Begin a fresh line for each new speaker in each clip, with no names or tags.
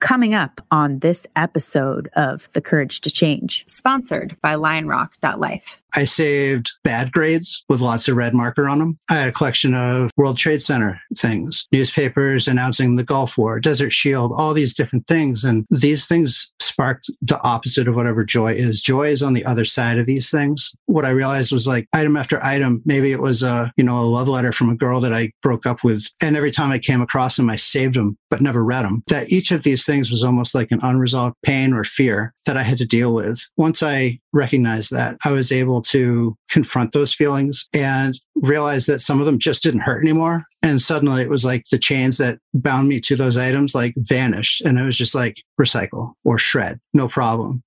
Coming up on this episode of The Courage to Change, sponsored by lionrock.life.
I saved bad grades with lots of red marker on them. I had a collection of World Trade Center things, newspapers announcing the Gulf War, Desert Shield, all these different things. And these things sparked the opposite of whatever joy is. Joy is on the other side of these things. What I realized was like item after item, maybe it was a, you know, a love letter from a girl that I broke up with. And every time I came across them, I saved them, but never read them. That each of these things was almost like an unresolved pain or fear that I had to deal with. Once I recognized that, I was able to confront those feelings and realize that some of them just didn't hurt anymore. And suddenly it was like the chains that bound me to those items like vanished. And it was just like recycle or shred, no problem.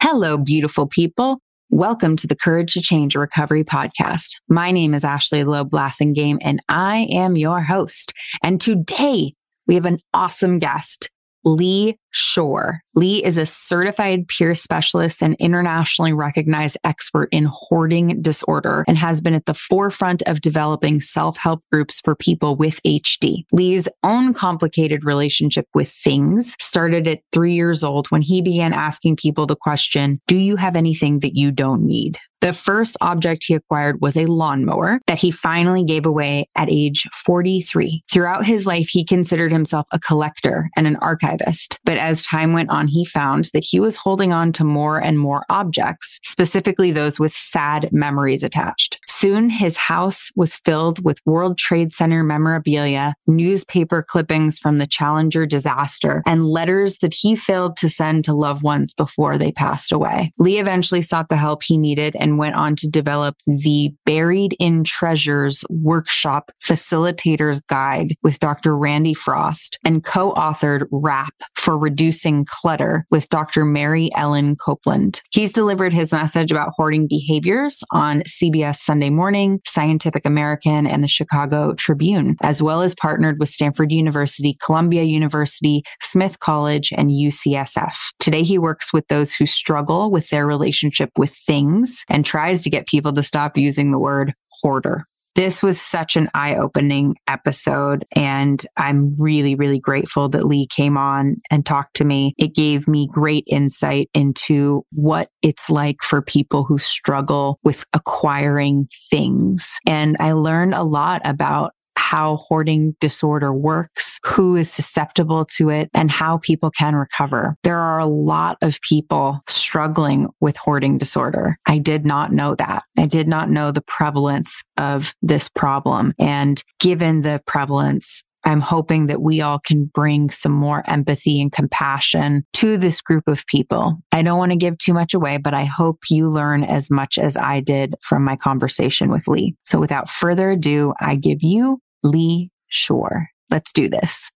Hello, beautiful people. Welcome to the Courage to Change Recovery podcast. My name is Ashley Loeb Blassingame, and I am your host. And today we have an awesome guest, Lee Shuer. Lee is a certified peer specialist and internationally recognized expert in hoarding disorder and has been at the forefront of developing self-help groups for people with HD. Lee's own complicated relationship with things started at three years old when he began asking people the question, do you have anything that you don't need? The first object he acquired was a lawnmower that he finally gave away at age 43. Throughout his life, he considered himself a collector and an archivist. But as time went on, he found that he was holding on to more and more objects, specifically those with sad memories attached. Soon his house was filled with World Trade Center memorabilia, newspaper clippings from the Challenger disaster, and letters that he failed to send to loved ones before they passed away. Lee eventually sought the help he needed and went on to develop the Buried in Treasures Workshop Facilitator's Guide with Dr. Randy Frost and co-authored WRAP for Reducing Clutter with Dr. Mary Ellen Copeland. He's delivered his message about hoarding behaviors on CBS Sunday Morning, Scientific American, and the Chicago Tribune, as well as partnered with Stanford University, Columbia University, Smith College, and UCSF. Today, he works with those who struggle with their relationship with things and tries to get people to stop using the word hoarder. This was such an eye opening episode. And I'm really, really grateful that Lee came on and talked to me. It gave me great insight into what it's like for people who struggle with acquiring things. And I learned a lot about how hoarding disorder works, who is susceptible to it, and how people can recover. There are a lot of people struggling with hoarding disorder. I did not know that. I did not know the prevalence of this problem. And given the prevalence, I'm hoping that we all can bring some more empathy and compassion to this group of people. I don't want to give too much away, but I hope you learn as much as I did from my conversation with Lee. So without further ado, I give you Lee Shuer. Let's do this.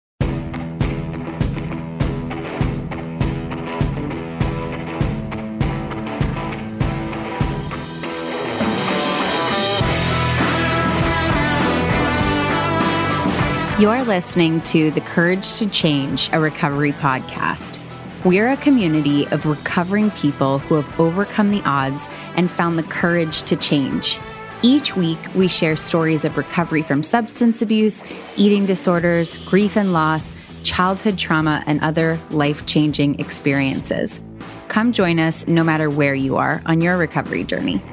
You're listening to The Courage to Change, a recovery podcast. We're a community of recovering people who have overcome the odds and found the courage to change. Each week, we share stories of recovery from substance abuse, eating disorders, grief and loss, childhood trauma, and other life changing experiences. Come join us no matter where you are on your recovery journey.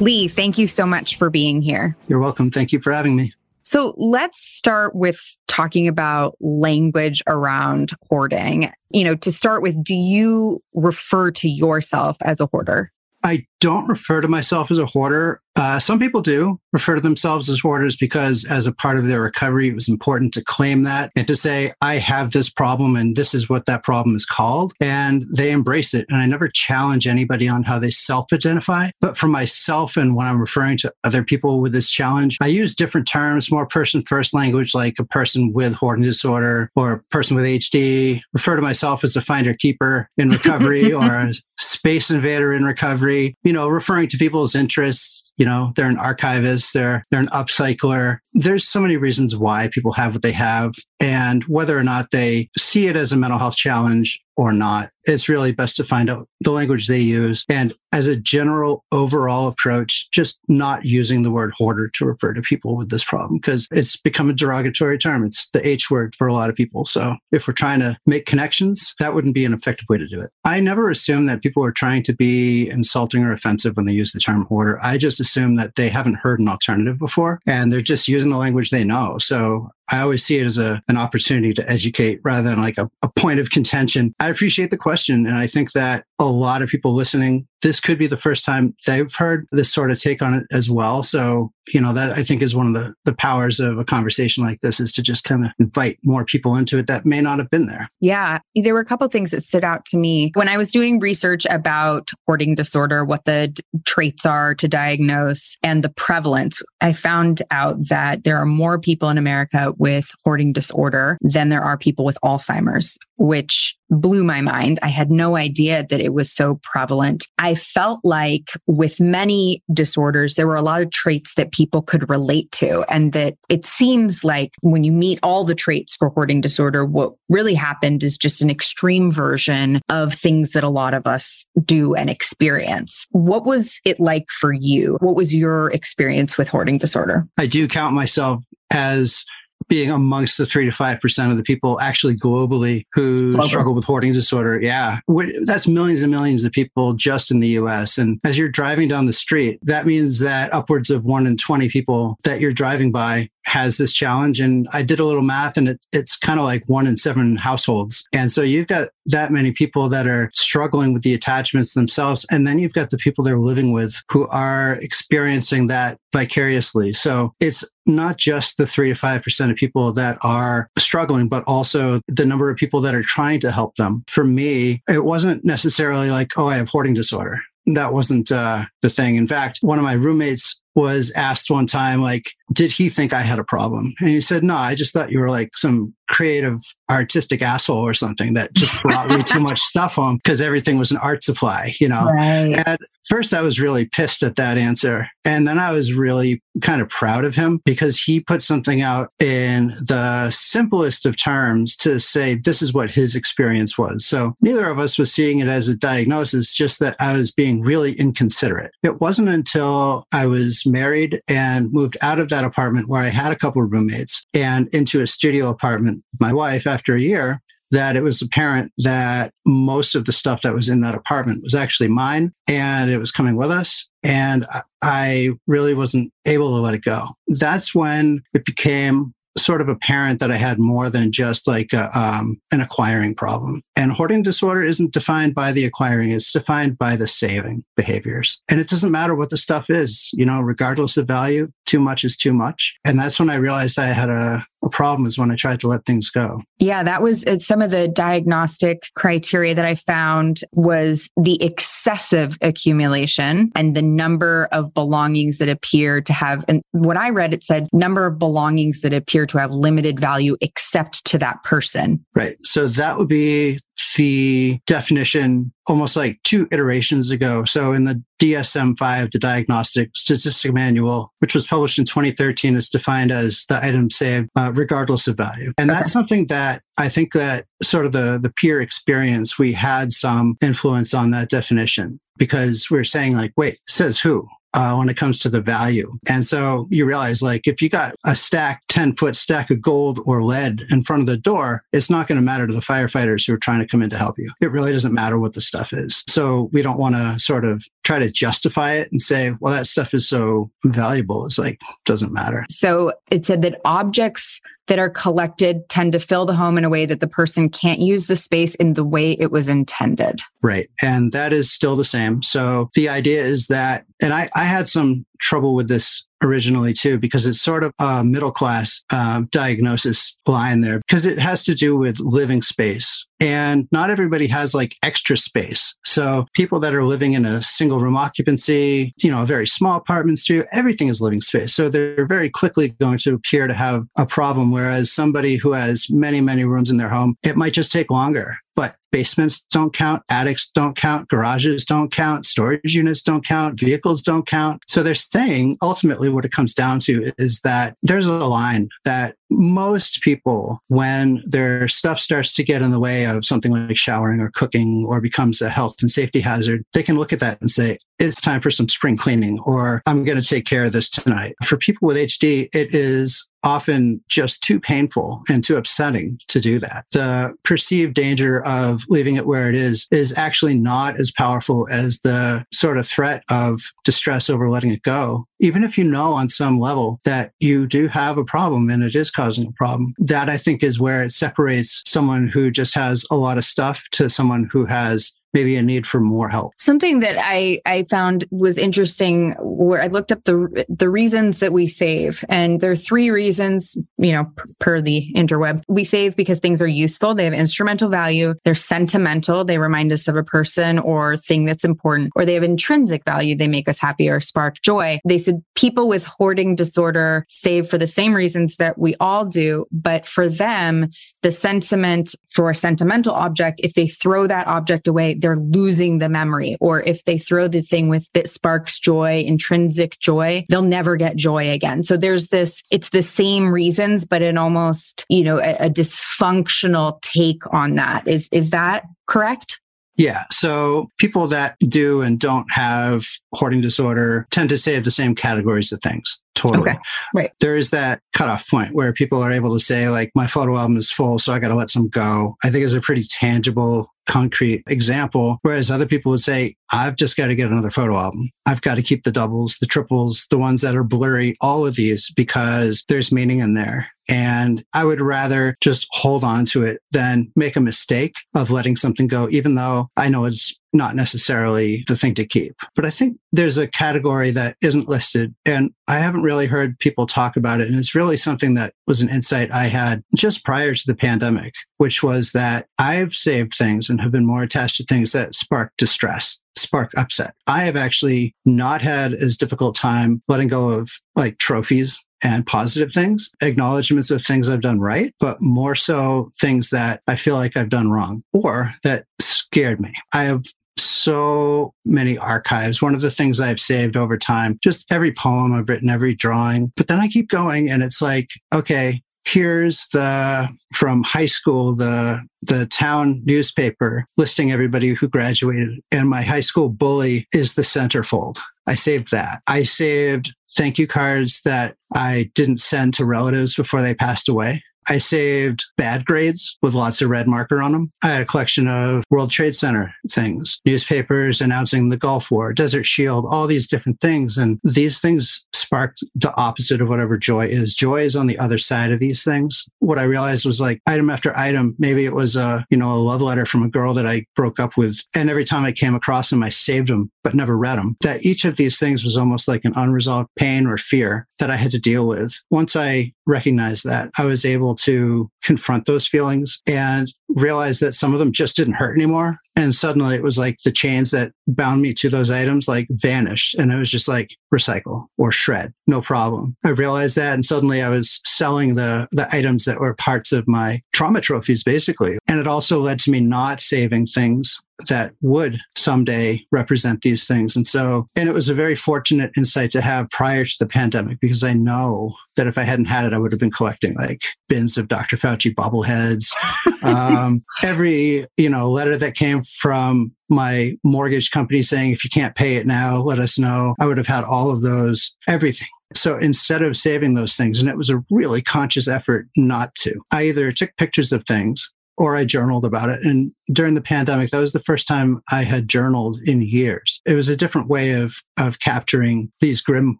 Lee, thank you so much for being here.
You're welcome. Thank you for having me.
So let's start with talking about language around hoarding. You know, to start with, do you refer to yourself as a hoarder?
I don't refer to myself as a hoarder. Uh, some people do refer to themselves as hoarders because, as a part of their recovery, it was important to claim that and to say, I have this problem and this is what that problem is called. And they embrace it. And I never challenge anybody on how they self identify. But for myself, and when I'm referring to other people with this challenge, I use different terms, more person first language, like a person with hoarding disorder or a person with HD. Refer to myself as a finder keeper in recovery or a space invader in recovery. You know, referring to people's interests you know they're an archivist they're they're an upcycler there's so many reasons why people have what they have And whether or not they see it as a mental health challenge or not, it's really best to find out the language they use. And as a general overall approach, just not using the word hoarder to refer to people with this problem because it's become a derogatory term. It's the H word for a lot of people. So if we're trying to make connections, that wouldn't be an effective way to do it. I never assume that people are trying to be insulting or offensive when they use the term hoarder. I just assume that they haven't heard an alternative before and they're just using the language they know. So I always see it as a, an opportunity to educate rather than like a, a point of contention. I appreciate the question. And I think that a lot of people listening, this could be the first time they've heard this sort of take on it as well. So, you know, that I think is one of the, the powers of a conversation like this is to just kind of invite more people into it that may not have been there.
Yeah. There were a couple things that stood out to me when I was doing research about hoarding disorder, what the d- traits are to diagnose and the prevalence. I found out that there are more people in America with hoarding disorder than there are people with Alzheimer's, which blew my mind. I had no idea that it was so prevalent. I felt like with many disorders, there were a lot of traits that people could relate to. And that it seems like when you meet all the traits for hoarding disorder, what really happened is just an extreme version of things that a lot of us do and experience. What was it like for you? What was your experience with hoarding disorder?
I do count myself as being amongst the three to five percent of the people actually globally who struggle with hoarding disorder. Yeah, that's millions and millions of people just in the U.S. And as you're driving down the street, that means that upwards of one in twenty people that you're driving by has this challenge. And I did a little math, and it, it's kind of like one in seven households. And so you've got that many people that are struggling with the attachments themselves, and then you've got the people they're living with who are experiencing that vicariously. So it's not just the three to five percent of people that are struggling, but also the number of people that are trying to help them. For me, it wasn't necessarily like, oh, I have hoarding disorder. That wasn't uh, the thing. In fact, one of my roommates was asked one time, like, did he think I had a problem? And he said, no, I just thought you were like some creative artistic asshole or something that just brought way too much stuff home because everything was an art supply, you know? Right. And first I was really pissed at that answer. And then I was really kind of proud of him because he put something out in the simplest of terms to say this is what his experience was. So neither of us was seeing it as a diagnosis, just that I was being really inconsiderate. It wasn't until I was married and moved out of that apartment where I had a couple of roommates and into a studio apartment, my wife, after a year, that it was apparent that most of the stuff that was in that apartment was actually mine and it was coming with us. And I really wasn't able to let it go. That's when it became sort of apparent that I had more than just like a, um, an acquiring problem. And hoarding disorder isn't defined by the acquiring, it's defined by the saving behaviors. And it doesn't matter what the stuff is, you know, regardless of value, too much is too much. And that's when I realized I had a, a problem is when I tried to let things go.
Yeah, that was some of the diagnostic criteria that I found was the excessive accumulation and the number of belongings that appear to have, and what I read, it said number of belongings that appear to have limited value except to that person.
Right. So that would be the definition almost like two iterations ago. So in the DSM 5, the Diagnostic Statistic Manual, which was published in 2013, is defined as the item saved uh, regardless of value. And okay. that's something that I think that sort of the, the peer experience, we had some influence on that definition because we we're saying like, wait, says who? Uh, when it comes to the value. And so you realize like if you got a stack, 10 foot stack of gold or lead in front of the door, it's not going to matter to the firefighters who are trying to come in to help you. It really doesn't matter what the stuff is. So we don't want to sort of try to justify it and say, well, that stuff is so valuable. It's like, doesn't matter.
So it said that objects that are collected tend to fill the home in a way that the person can't use the space in the way it was intended.
Right. And that is still the same. So the idea is that, and I, I had some trouble with this originally too, because it's sort of a middle class uh, diagnosis line there, because it has to do with living space. And not everybody has like extra space. So people that are living in a single room occupancy, you know, a very small apartment studio, everything is living space. So they're very quickly going to appear to have a problem. Whereas somebody who has many, many rooms in their home, it might just take longer. But basements don't count, attics don't count, garages don't count, storage units don't count, vehicles don't count. So they're saying ultimately what it comes down to is that there's a line that most people, when their stuff starts to get in the way of something like showering or cooking or becomes a health and safety hazard, they can look at that and say, it's time for some spring cleaning or I'm going to take care of this tonight. For people with HD, it is often just too painful and too upsetting to do that. The perceived danger of leaving it where it is is actually not as powerful as the sort of threat of distress over letting it go. Even if you know on some level that you do have a problem and it is causing a problem, that I think is where it separates someone who just has a lot of stuff to someone who has maybe a need for more help.
Something that I, I found was interesting where I looked up the the reasons that we save. And there are three reasons, you know, per, per the interweb. We save because things are useful, they have instrumental value, they're sentimental, they remind us of a person or thing that's important, or they have intrinsic value, they make us happy or spark joy. They said people with hoarding disorder save for the same reasons that we all do, but for them, the sentiment for a sentimental object, if they throw that object away, they're losing the memory. Or if they throw the thing with that sparks joy, intrinsic joy, they'll never get joy again. So there's this, it's the same reasons, but in almost, you know, a, a dysfunctional take on that. Is, is that correct?
Yeah. So people that do and don't have hoarding disorder tend to save the same categories of things. Totally. Okay.
Right.
There is that cutoff point where people are able to say, like, my photo album is full, so I got to let some go. I think is a pretty tangible concrete example. Whereas other people would say, I've just got to get another photo album. I've got to keep the doubles, the triples, the ones that are blurry, all of these because there's meaning in there. And I would rather just hold on to it than make a mistake of letting something go, even though I know it's not necessarily the thing to keep. But I think there's a category that isn't listed and I haven't really heard people talk about it. And it's really something that was an insight I had just prior to the pandemic, which was that I've saved things and have been more attached to things that spark distress spark upset. I have actually not had as difficult time letting go of like trophies and positive things, acknowledgments of things I've done right, but more so things that I feel like I've done wrong or that scared me. I have so many archives. One of the things I've saved over time, just every poem I've written, every drawing. But then I keep going and it's like, okay, here's the from high school the the town newspaper listing everybody who graduated and my high school bully is the centerfold i saved that i saved thank you cards that i didn't send to relatives before they passed away I saved bad grades with lots of red marker on them. I had a collection of World Trade Center things, newspapers announcing the Gulf War, Desert Shield, all these different things. And these things sparked the opposite of whatever joy is. Joy is on the other side of these things. What I realized was like item after item, maybe it was a, you know, a love letter from a girl that I broke up with. And every time I came across them, I saved them, but never read them. That each of these things was almost like an unresolved pain or fear that I had to deal with. Once I recognized that, I was able to confront those feelings and realize that some of them just didn't hurt anymore. And suddenly it was like the chains that bound me to those items like vanished. And it was just like recycle or shred, no problem. I realized that. And suddenly I was selling the, the items that were parts of my trauma trophies, basically. And it also led to me not saving things that would someday represent these things. And so, and it was a very fortunate insight to have prior to the pandemic because I know that if I hadn't had it, I would have been collecting like bins of Dr. Fauci bobbleheads. um, every, you know, letter that came from my mortgage company saying, if you can't pay it now, let us know. I would have had all of those, everything. So instead of saving those things, and it was a really conscious effort not to, I either took pictures of things or I journaled about it. And during the pandemic, that was the first time I had journaled in years. It was a different way of, of capturing these grim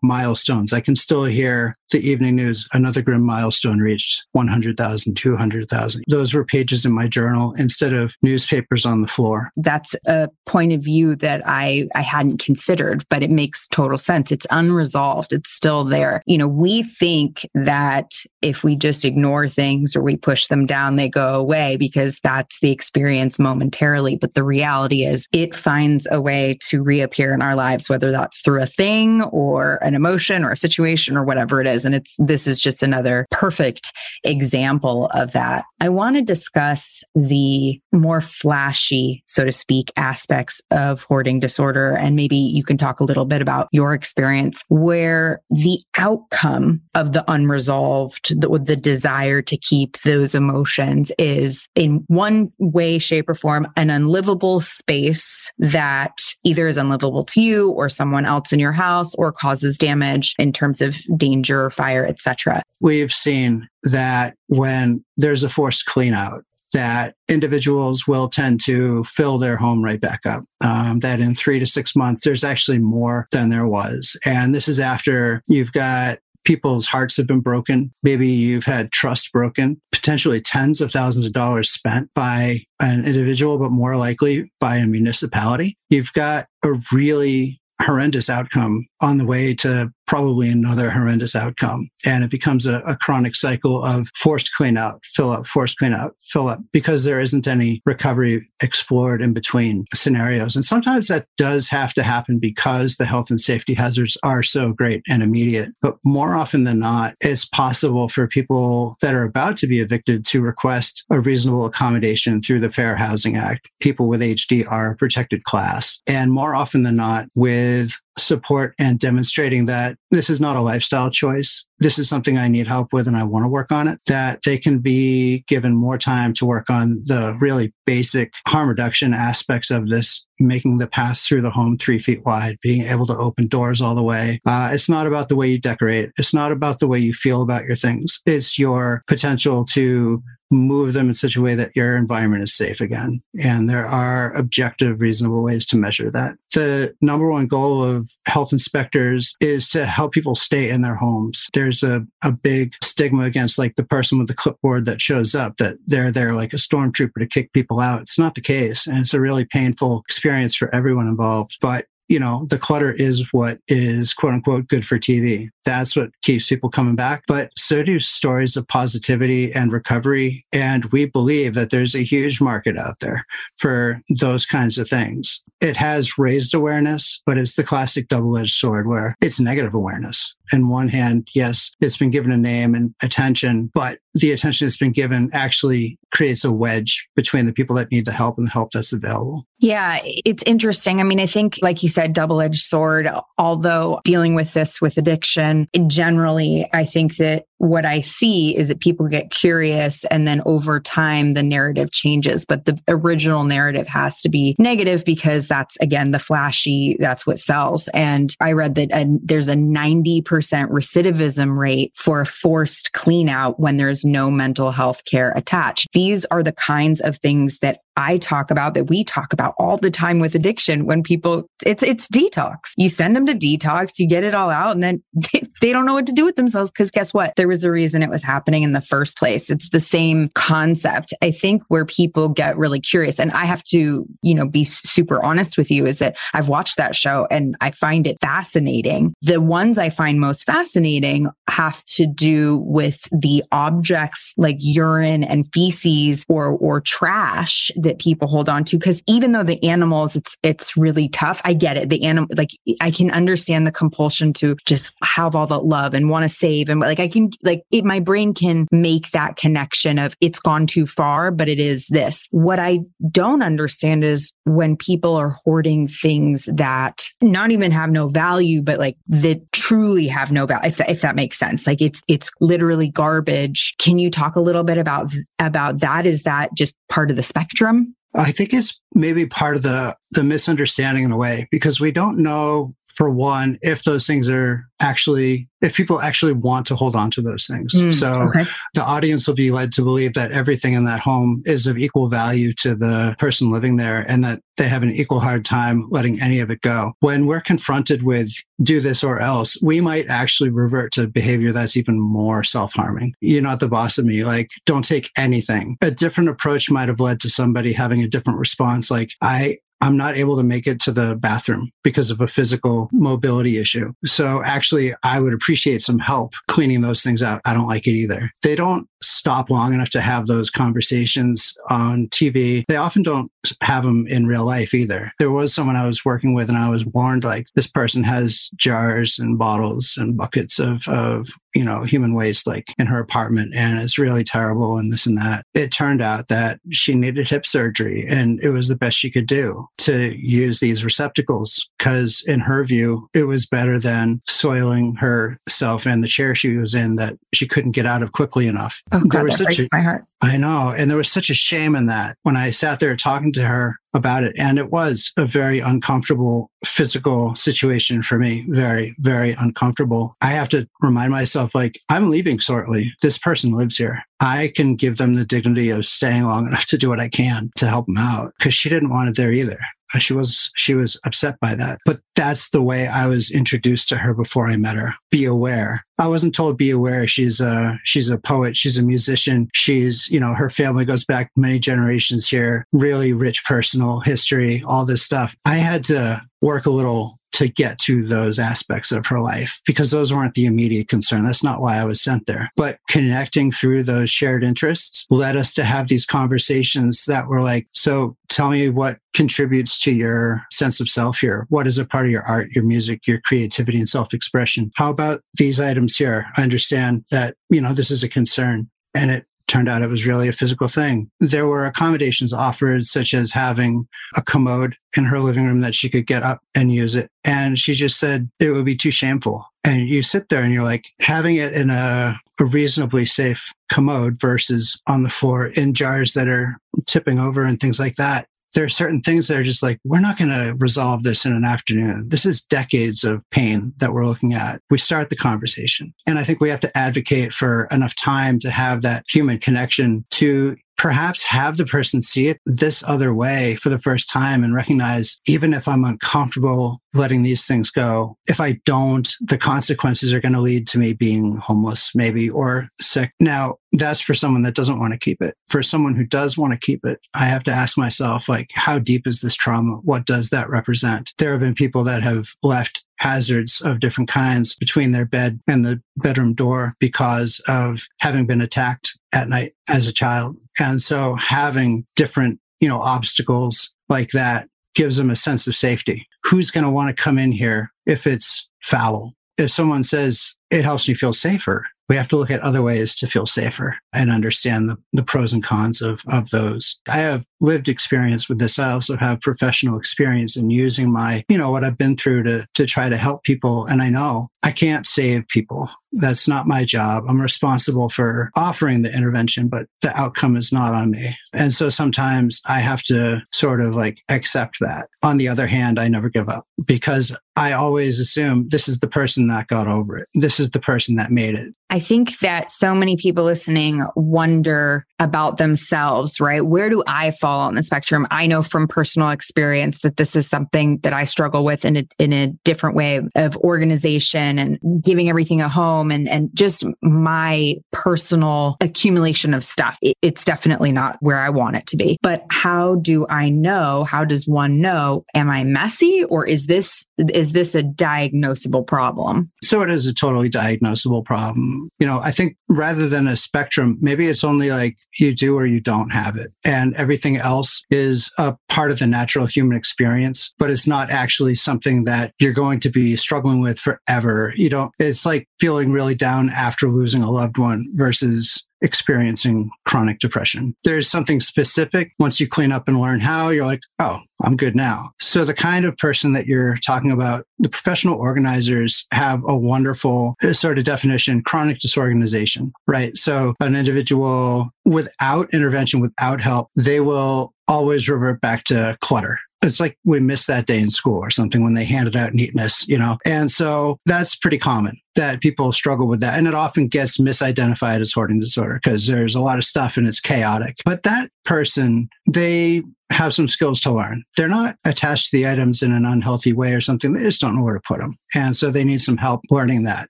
milestones. I can still hear the evening news, another grim milestone reached 100,000, 200,000. Those were pages in my journal instead of newspapers on the floor.
That's a point of view that I, I hadn't considered, but it makes total sense. It's unresolved. It's still there. You know, we think that if we just ignore things or we push them down, they go away because that's the experience momentarily. But the reality is it finds a way to reappear in our lives, whether that's through a thing or an emotion or a situation or whatever it is. And it's, this is just another perfect example of that. I want to discuss the more flashy, so to speak, aspects of hoarding disorder. And maybe you can talk a little bit about your experience where the outcome of the unresolved, the, the desire to keep those emotions is in one way, shape, or form an unlivable space that either is unlivable to you or someone else in your house or causes damage in terms of danger, fire, etc.
We've seen that when there's a forced clean out, that individuals will tend to fill their home right back up. Um, that in three to six months, there's actually more than there was. And this is after you've got people's hearts have been broken. Maybe you've had trust broken, potentially tens of thousands of dollars spent by an individual, but more likely by a municipality. You've got a really horrendous outcome on the way to probably another horrendous outcome. And it becomes a, a, chronic cycle of forced clean out, fill up, forced clean out, fill up, because there isn't any recovery explored in between scenarios. And sometimes that does have to happen because the health and safety hazards are so great and immediate. But more often than not, it's possible for people that are about to be evicted to request a reasonable accommodation through the Fair Housing Act. People with HD are a protected class. And more often than not, with support and demonstrating that this is not a lifestyle choice. This is something I need help with and I want to work on it, that they can be given more time to work on the really basic harm reduction aspects of this, making the path through the home three feet wide, being able to open doors all the way. Uh, it's not about the way you decorate. It's not about the way you feel about your things. It's your potential to move them in such a way that your environment is safe again. And there are objective, reasonable ways to measure that. The number one goal of health inspectors is to help people stay in their homes. There's a, a big stigma against like the person with the clipboard that shows up that they're there like a stormtrooper to kick people out. It's not the case. And it's a really painful experience for everyone involved. But you know, the clutter is what is quote unquote good for TV. That's what keeps people coming back. But so do stories of positivity and recovery. And we believe that there's a huge market out there for those kinds of things. It has raised awareness, but it's the classic double edged sword where it's negative awareness. In one hand, yes, it's been given a name and attention, but the attention that's been given actually creates a wedge between the people that need the help and the help that's available.
Yeah, it's interesting. I mean, I think, like you said, double edged sword, although dealing with this with addiction, generally, I think that what I see is that people get curious and then over time the narrative changes. But the original narrative has to be negative because that's again the flashy, that's what sells. And I read that a, there's a 90% recidivism rate for a forced clean out when there's no mental health care attached. These are the kinds of things that I talk about that we talk about all the time with addiction when people it's it's detox. You send them to detox, you get it all out and then they don't know what to do with themselves because guess what? There was a reason it was happening in the first place. It's the same concept. I think where people get really curious and I have to, you know, be super honest with you is that I've watched that show and I find it fascinating. The ones I find most fascinating have to do with the objects like urine and feces or or trash that people hold on to because even though the animals it's it's really tough i get it the animal like i can understand the compulsion to just have all the love and want to save and like i can like it my brain can make that connection of it's gone too far but it is this. What i don't understand is when people are hoarding things that not even have no value but like that truly have no value if, if that makes sense. Like it's it's literally garbage. Can you talk a little bit about about that? Is that just part of the spectrum?
I think it's maybe part of the the misunderstanding in a way because we don't know for one if those things are actually if people actually want to hold on to those things. Mm, so okay. the audience will be led to believe that everything in that home is of equal value to the person living there and that they have an equal hard time letting any of it go. When we're confronted with do this or else, we might actually revert to behavior that's even more self-harming. You're not the boss of me. Like, don't take anything. A different approach might have led to somebody having a different response. Like, I, I'm not able to make it to the bathroom because of a physical mobility issue. So actually, I would appreciate some help cleaning those things out. I don't like it either. They don't stop long enough to have those conversations on TV. They often don't have them in real life either. There was someone I was working with and I was warned like this person has jars and bottles and buckets of, of you know, human waste like in her apartment and it's really terrible and this and that. It turned out that she needed hip surgery and it was the best she could do to use these receptacles because in her view, it was better than soiling herself and the chair she was in that she couldn't get out of quickly enough.
Oh, God, there was that breaks a, my heart.
I know. And there was such a shame in that when I sat there talking to her about it. And it was a very uncomfortable physical situation for me. Very, very uncomfortable. I have to remind myself, like, I'm leaving shortly. This person lives here. I can give them the dignity of staying long enough to do what I can to help them out because she didn't want it there either Uh, she was she was upset by that. But that's the way i was introduced to her before i met her. Be aware. I wasn't told be aware. She's a she's a poet. She's a musician. She's you know her family goes back many generations here. Really rich personal history all this stuff. I had to work a little to get to those aspects of her life because those weren't the immediate concern. That's not why I was sent there. But connecting through those shared interests led us to have these conversations that were like, so tell me what contributes to your sense of self here. What is a part of your art, your music, your creativity and self expression? How about these items here? I understand that, you know, this is a concern and it turned out it was really a physical thing. There were accommodations offered, such as having a commode in her living room that she could get up and use it. And she just said it would be too shameful. And you sit there and you're like, having it in a, a reasonably safe commode versus on the floor in jars that are tipping over and things like that there are certain things that are just like, we're not going to resolve this in an afternoon. This is decades of pain that we're looking at. We start the conversation. And I think we have to advocate for enough time to have that human connection to perhaps have the person see it this other way for the first time and recognize even if I'm uncomfortable letting these things go, if I don't, the consequences are going to lead to me being homeless, maybe, or sick. Now, that's for someone that doesn't want to keep it. For someone who does want to keep it, I have to ask myself, like, how deep is this trauma? What does that represent? There have been people that have left hazards of different kinds between their bed and the bedroom door because of having been attacked at night as a child. And so having different, you know, obstacles like that gives them a sense of safety. Who's going to want to come in here if it's foul? If someone says it helps me feel safer, we have to look at other ways to feel safer and understand the, the pros and cons of, of those. I have lived experience with this. I also have professional experience in using my, you know, what I've been through to, to try to help people. And I know I can't save people. That's not my job. I'm responsible for offering the intervention, but the outcome is not on me. And so sometimes I have to sort of like accept that. On the other hand, I never give up because I always assume this is the person that got over it. This is the person that made it.
I think that so many people listening wonder about themselves, right? Where do I fall on the spectrum? I know from personal experience that this is something that I struggle with in a, in a different way of organization and giving everything a home and, and just my personal accumulation of stuff. It, it's definitely not where I want it to be. But how do I know? How does one know? Am I messy or is this, is this a diagnosable problem?
So it is a totally diagnosable problem. You know, I think rather than a spectrum, maybe it's only like you do or you don't have it. And everything else is a part of the natural human experience, but it's not actually something that you're going to be struggling with forever. You don't, it's like feeling really down after losing a loved one versus experiencing chronic depression. There's something specific. Once you clean up and learn how, you're like, oh, I'm good now. So the kind of person that you're talking about, the professional organizers have a wonderful uh, sort of definition, chronic disorganization, right? So an individual without intervention, without help, they will always revert back to clutter it's like we missed that day in school or something when they handed out neatness, you know? And so that's pretty common. That people struggle with that. And it often gets misidentified as hoarding disorder because there's a lot of stuff and it's chaotic. But that person, they have some skills to learn. They're not attached to the items in an unhealthy way or something. They just don't know where to put them. And so they need some help learning that.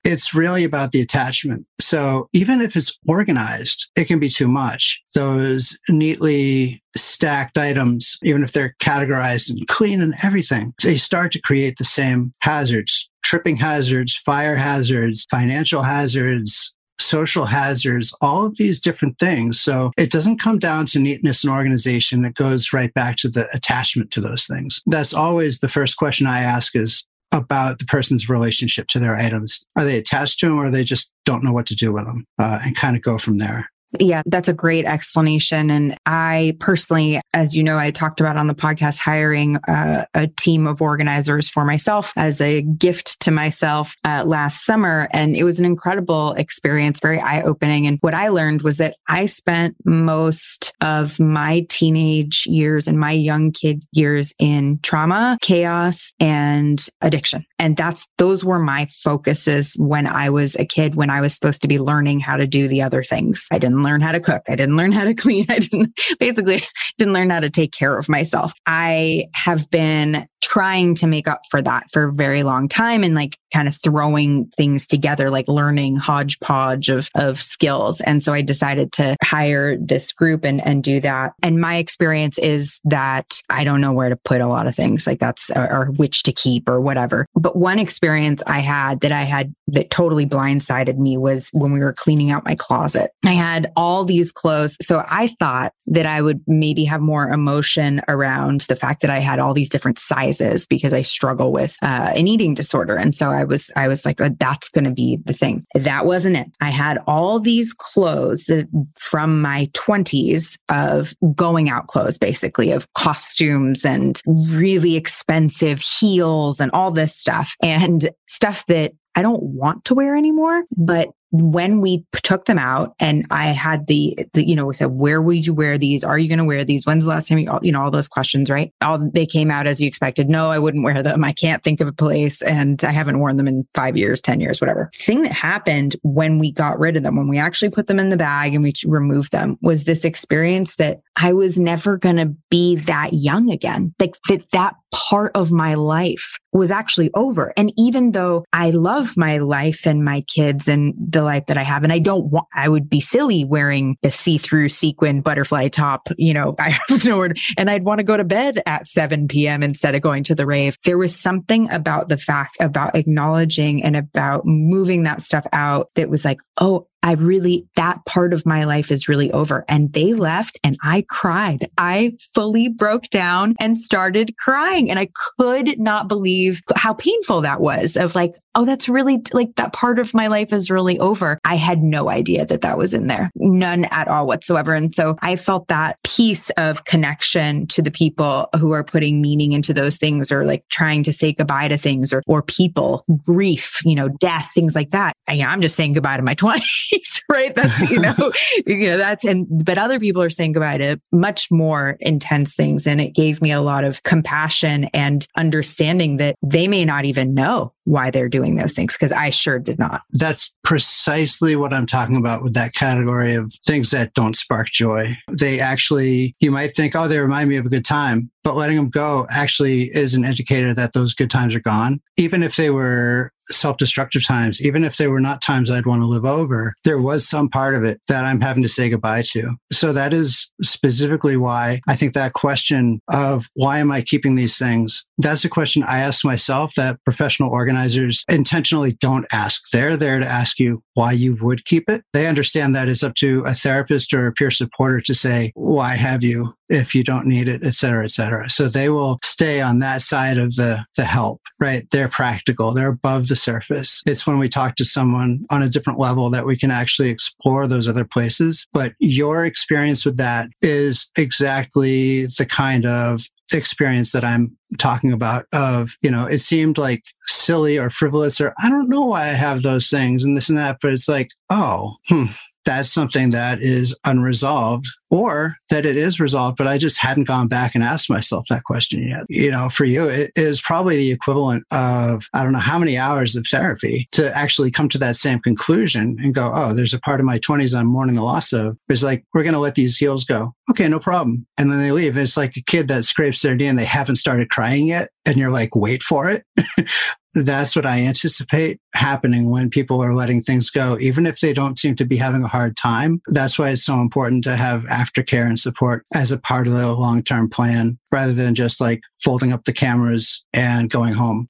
It's really about the attachment. So even if it's organized, it can be too much. Those neatly stacked items, even if they're categorized and clean and everything, they start to create the same hazards tripping hazards, fire hazards, financial hazards, social hazards, all of these different things. So it doesn't come down to neatness and organization. It goes right back to the attachment to those things. That's always the first question I ask is about the person's relationship to their items. Are they attached to them or they just don't know what to do with them uh, and kind of go from there?
Yeah, that's a great explanation. And I personally, as you know, I talked about on the podcast, hiring a team of organizers for myself as a gift to myself uh, last summer. And it was an incredible experience, very eye opening. And what I learned was that I spent most of my teenage years and my young kid years in trauma, chaos, and addiction. And that's, those were my focuses when I was a kid, when I was supposed to be learning how to do the other things. I didn't learn how to cook. I didn't learn how to clean. I didn't basically didn't learn how to take care of myself. I have been trying to make up for that for a very long time and like kind of throwing things together, like learning hodgepodge of, of skills. And so I decided to hire this group and, and do that. And my experience is that I don't know where to put a lot of things like that's or, or which to keep or whatever. But one experience I had that I had that totally blindsided me was when we were cleaning out my closet. I had all these clothes. So I thought that I would maybe have more emotion around the fact that I had all these different sizes because I struggle with uh, an eating disorder. And so I was, I was like, oh, that's going to be the thing. That wasn't it. I had all these clothes that from my 20s of going out clothes, basically, of costumes and really expensive heels and all this stuff and stuff that I don't want to wear anymore, but when we took them out and I had the, the you know, we said, where would you wear these? Are you going to wear these? When's the last time you, you know, all those questions, right? All they came out as you expected. No, I wouldn't wear them. I can't think of a place and I haven't worn them in five years, 10 years, whatever. Thing that happened when we got rid of them, when we actually put them in the bag and we removed them was this experience that I was never going to be that young again. Like that, that part of my life was actually over. And even though I love my life and my kids and the life that I have, and I don't want, I would be silly wearing a see through sequin butterfly top, you know, I have no word, and I'd want to go to bed at 7 p.m. instead of going to the rave. There was something about the fact about acknowledging and about moving that stuff out that was like, oh, I really, that part of my life is really over. And they left and I cried. I fully broke down and started crying. And I could not believe how painful that was of like, oh, that's really like that part of my life is really over. I had no idea that that was in there, none at all whatsoever. And so I felt that piece of connection to the people who are putting meaning into those things or like trying to say goodbye to things or, or people, grief, you know, death, things like that. I, I'm just saying goodbye to my 20s. right? That's, you know, you know, that's, and, but other people are saying goodbye to much more intense things. And it gave me a lot of compassion and understanding that they may not even know why they're doing those things because I sure did not.
That's precisely what I'm talking about with that category of things that don't spark joy. They actually, you might think, oh, they remind me of a good time, but letting them go actually is an indicator that those good times are gone. Even if they were self-destructive times, even if they were not times I'd want to live over, there was some part of it that I'm having to say goodbye to. So that is specifically why I think that question of why am I keeping these things? That's a question I ask myself that professional organizers intentionally don't ask. They're there to ask you why you would keep it. They understand that it's up to a therapist or a peer supporter to say, why have you? If you don't need it, et cetera, et cetera. So they will stay on that side of the, the help, right? They're practical. They're above the surface. It's when we talk to someone on a different level that we can actually explore those other places. But your experience with that is exactly the kind of experience that I'm talking about of, you know, it seemed like silly or frivolous or I don't know why I have those things and this and that, but it's like, oh, hmm, that's something that is unresolved or that it is resolved, but I just hadn't gone back and asked myself that question yet. You know, for you, it is probably the equivalent of, I don't know how many hours of therapy to actually come to that same conclusion and go, oh, there's a part of my 20s I'm mourning the loss of. It's like, we're going to let these heels go. Okay, no problem. And then they leave. It's like a kid that scrapes their knee and they haven't started crying yet. And you're like, wait for it. that's what I anticipate happening when people are letting things go, even if they don't seem to be having a hard time. That's why it's so important to have aftercare and support as a part of the long term plan rather than just like folding up the cameras and going home.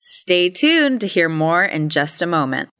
Stay tuned to hear more in just a moment.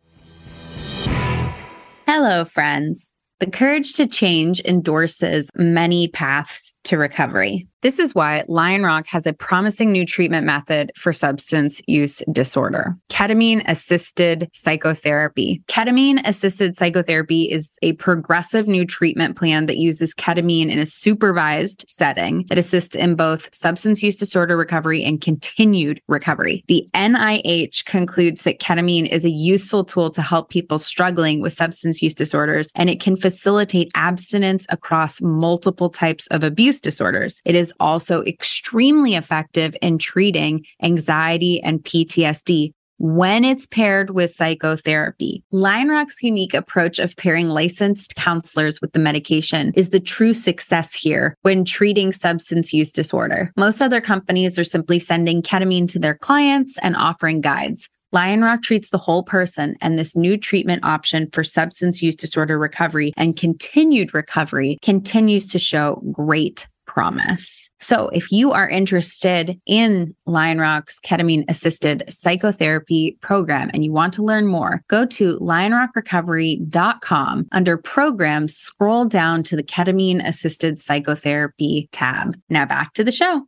Hello, friends. The Courage to Change endorses many paths to recovery. This is why Lion Rock has a promising new treatment method for substance use disorder ketamine assisted psychotherapy. Ketamine assisted psychotherapy is a progressive new treatment plan that uses ketamine in a supervised setting that assists in both substance use disorder recovery and continued recovery. The NIH concludes that ketamine is a useful tool to help people struggling with substance use disorders, and it can facilitate abstinence across multiple types of abuse disorders. It is also extremely effective in treating anxiety and PTSD when it's paired with psychotherapy. Lion Rock's unique approach of pairing licensed counselors with the medication is the true success here when treating substance use disorder. Most other companies are simply sending ketamine to their clients and offering guides. Lion Rock treats the whole person, and this new treatment option for substance use disorder recovery and continued recovery continues to show great promise. So if you are interested in Lion Rock's ketamine assisted psychotherapy program and you want to learn more, go to lionrockrecovery.com under programs, scroll down to the ketamine assisted psychotherapy tab. Now back to the show